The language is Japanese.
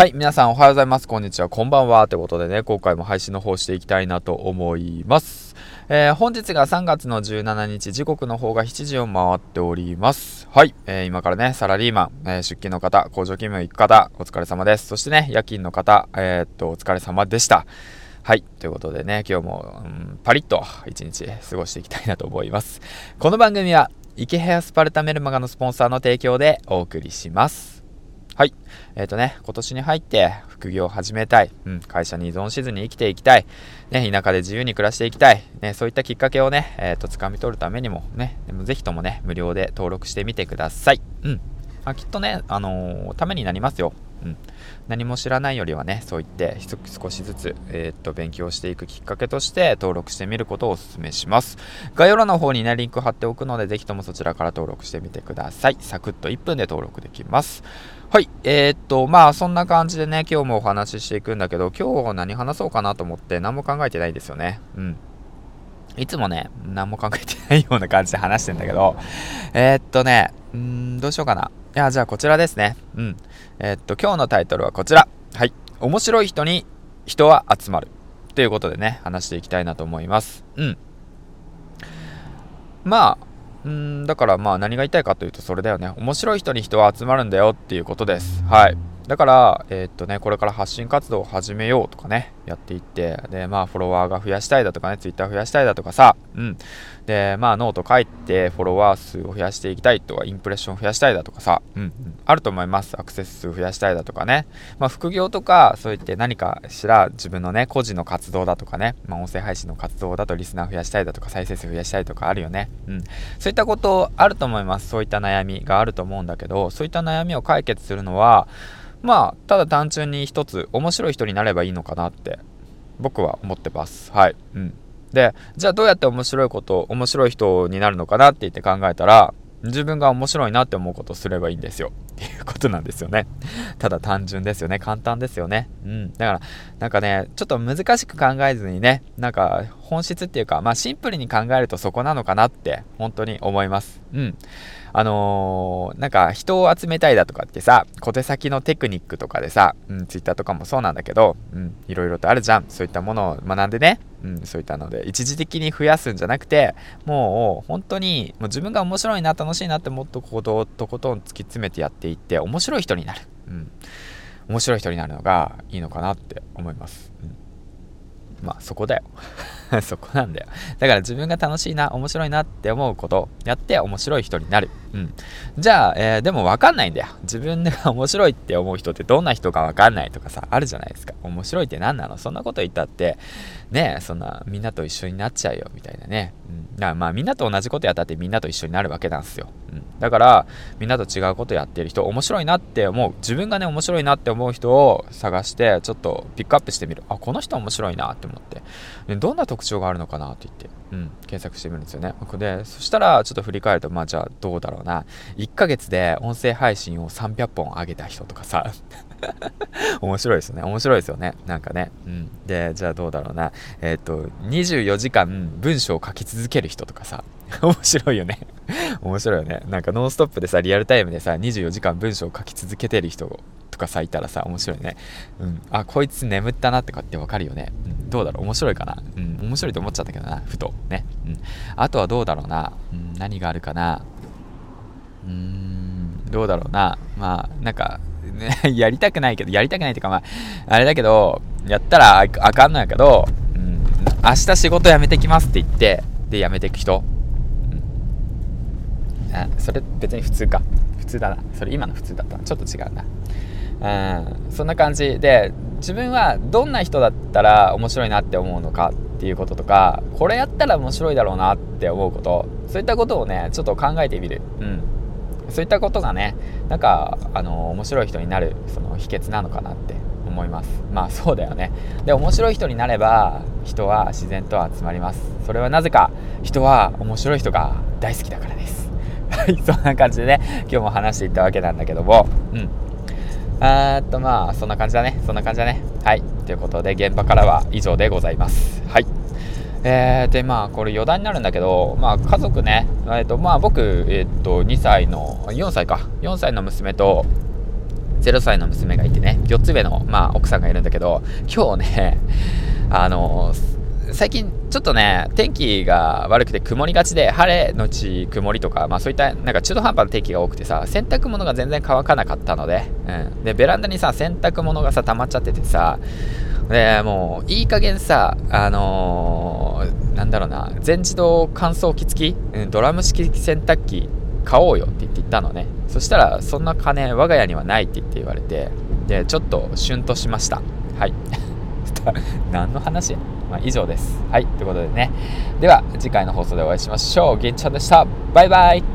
はい、皆さんおはようございます。こんにちは、こんばんは。ということでね、今回も配信の方していきたいなと思います。えー、本日が3月の17日、時刻の方が7時を回っております。はい、えー、今からね、サラリーマン、えー、出勤の方、工場勤務行く方、お疲れ様です。そしてね、夜勤の方、え、っと、お疲れ様でした。はい。ということでね、今日も、うん、パリッと一日過ごしていきたいなと思います。この番組は、池ヘアスパルタメルマガのスポンサーの提供でお送りします。はい。えっ、ー、とね、今年に入って副業を始めたい。うん、会社に依存しずに生きていきたい。ね、田舎で自由に暮らしていきたい。ね、そういったきっかけをね、えっ、ー、と、掴み取るためにもね、でもぜひともね、無料で登録してみてください。うん。あ、きっとね、あのー、ためになりますよ。うん、何も知らないよりはねそう言って少しずつ、えー、っと勉強していくきっかけとして登録してみることをお勧めします概要欄の方にねリンク貼っておくのでぜひともそちらから登録してみてくださいサクッと1分で登録できますはいえー、っとまあそんな感じでね今日もお話ししていくんだけど今日何話そうかなと思って何も考えてないんですよねうんいつもね、何も考えてないような感じで話してんだけど、えー、っとね、うん、どうしようかな。いや、じゃあこちらですね。うん。えー、っと、今日のタイトルはこちら。はい。面白い人に人は集まる。ということでね、話していきたいなと思います。うん。まあ、うんだからまあ何が言いたいかというとそれだよね。面白い人に人は集まるんだよっていうことです。はい。だから、えー、っとね、これから発信活動を始めようとかね、やっていって、で、まあ、フォロワーが増やしたいだとかね、ツイッター増やしたいだとかさ、うん。で、まあ、ノート書いて、フォロワー数を増やしていきたいとか、インプレッション増やしたいだとかさ、うん、うん、あると思います。アクセス数増やしたいだとかね。まあ、副業とか、そういって何かしら自分のね、個人の活動だとかね、まあ、音声配信の活動だとリスナー増やしたいだとか、再生数増やしたいとかあるよね。うん。そういったことあると思います。そういった悩みがあると思うんだけど、そういった悩みを解決するのは、まあ、ただ単純に一つ面白い人になればいいのかなって僕は思ってます。はい。うん。で、じゃあどうやって面白いこと、面白い人になるのかなって言って考えたら、自分が面白いなって思うことをすればいいんですよ。っていうことなんですよね。ただ単純ですよね。簡単ですよね。うん。だから、なんかね、ちょっと難しく考えずにね、なんか本質っていうか、まあシンプルに考えるとそこなのかなって本当に思います。うん。あのー、なんか人を集めたいだとかってさ、小手先のテクニックとかでさ、うん、ツイッターとかもそうなんだけど、うん、いろいろとあるじゃん。そういったものを学んでね、うん、そういったので、一時的に増やすんじゃなくて、もう本当にもう自分が面白いな、楽しいなってもっとこととことん突き詰めてやっていって、面白い人になる。うん。面白い人になるのがいいのかなって思います。うんまあそこだよ そこなんだよだから自分が楽しいな面白いなって思うことやって面白い人になるうん。じゃあ、えー、でも分かんないんだよ。自分が面白いって思う人ってどんな人か分かんないとかさあるじゃないですか。面白いって何なの？そんなこと言ったってねえそんなみんなと一緒になっちゃうよみたいなね、うん、だからまあみんなと同じことやったってみんなと一緒になるわけなんですよ、うん、だからみんなと違うことやってる人面白いなって思う。自分がね面白いなって思う人を探してちょっとピックアップしてみる。あこの人面白いなって思って、でどんな特徴があるのかなって言って、うん、検索してみるんですよね。でそしたらちょっと振り返るとまあじゃあどうだろう。な1ヶ月で音声配信を300本上げた人とかさ 面白いですよね。面白いですよね。なんかね。うん。で、じゃあどうだろうな。えっ、ー、と、24時間文章を書き続ける人とかさ。面白いよね。面白いよね。なんかノンストップでさ、リアルタイムでさ、24時間文章を書き続けてる人とかさ、いたらさ、面白いね。うん。あ、こいつ眠ったなってかってわかるよね。うん。どうだろう？面白いかな？うん。面白いと思っちゃったけどな。ふと。ね。うん。あとはどうだろうな？うん。何があるかな？うーん。どうだろうな。まあ、なんか、ね、やりたくないけど、やりたくないっていうか、まあ、あれだけど、やったらあかんのやけど、うん、明日仕事辞めてきますって言って、で、辞めていく人。うん、あ、それ別に普通か。普通だな。それ今の普通だったちょっと違うな。うん、そんな感じで、自分はどんな人だったら面白いなって思うのかっていうこととか、これやったら面白いだろうなって思うこと、そういったことをね、ちょっと考えてみる。うん。そういったことがねなんかあの面白い人になるその秘訣なのかなって思います。まあそうだよね。で面白い人になれば人は自然と集まります。それはなぜか人は面白い人が大好きだからです。はいそんな感じでね今日も話していったわけなんだけども。うん。えっとまあそんな感じだね。そんな感じだね。はい。ということで現場からは以上でございます。はい。えー、でまあこれ余談になるんだけど、まあ、家族ね、えーとまあ、僕、えー、と2歳の4歳か4歳の娘と0歳の娘がいてね、4つ上の、まあ、奥さんがいるんだけど、今日ね、あの最近ちょっとね、天気が悪くて曇りがちで、晴れのち曇りとか、まあそういったなんか中途半端な天気が多くてさ、洗濯物が全然乾かなかったので、うん。で、ベランダにさ、洗濯物がさ、溜まっちゃっててさ、で、もう、いい加減さ、あのー、なんだろうな、全自動乾燥機付き、うん、ドラム式洗濯機買おうよって言って言ったのね。そしたら、そんな金我が家にはないって言って言われて、で、ちょっとシュンとしました。はい。何の話まあ、以上です。はい、ということでね。では、次回の放送でお会いしましょう。銀ちゃんでした。バイバイ。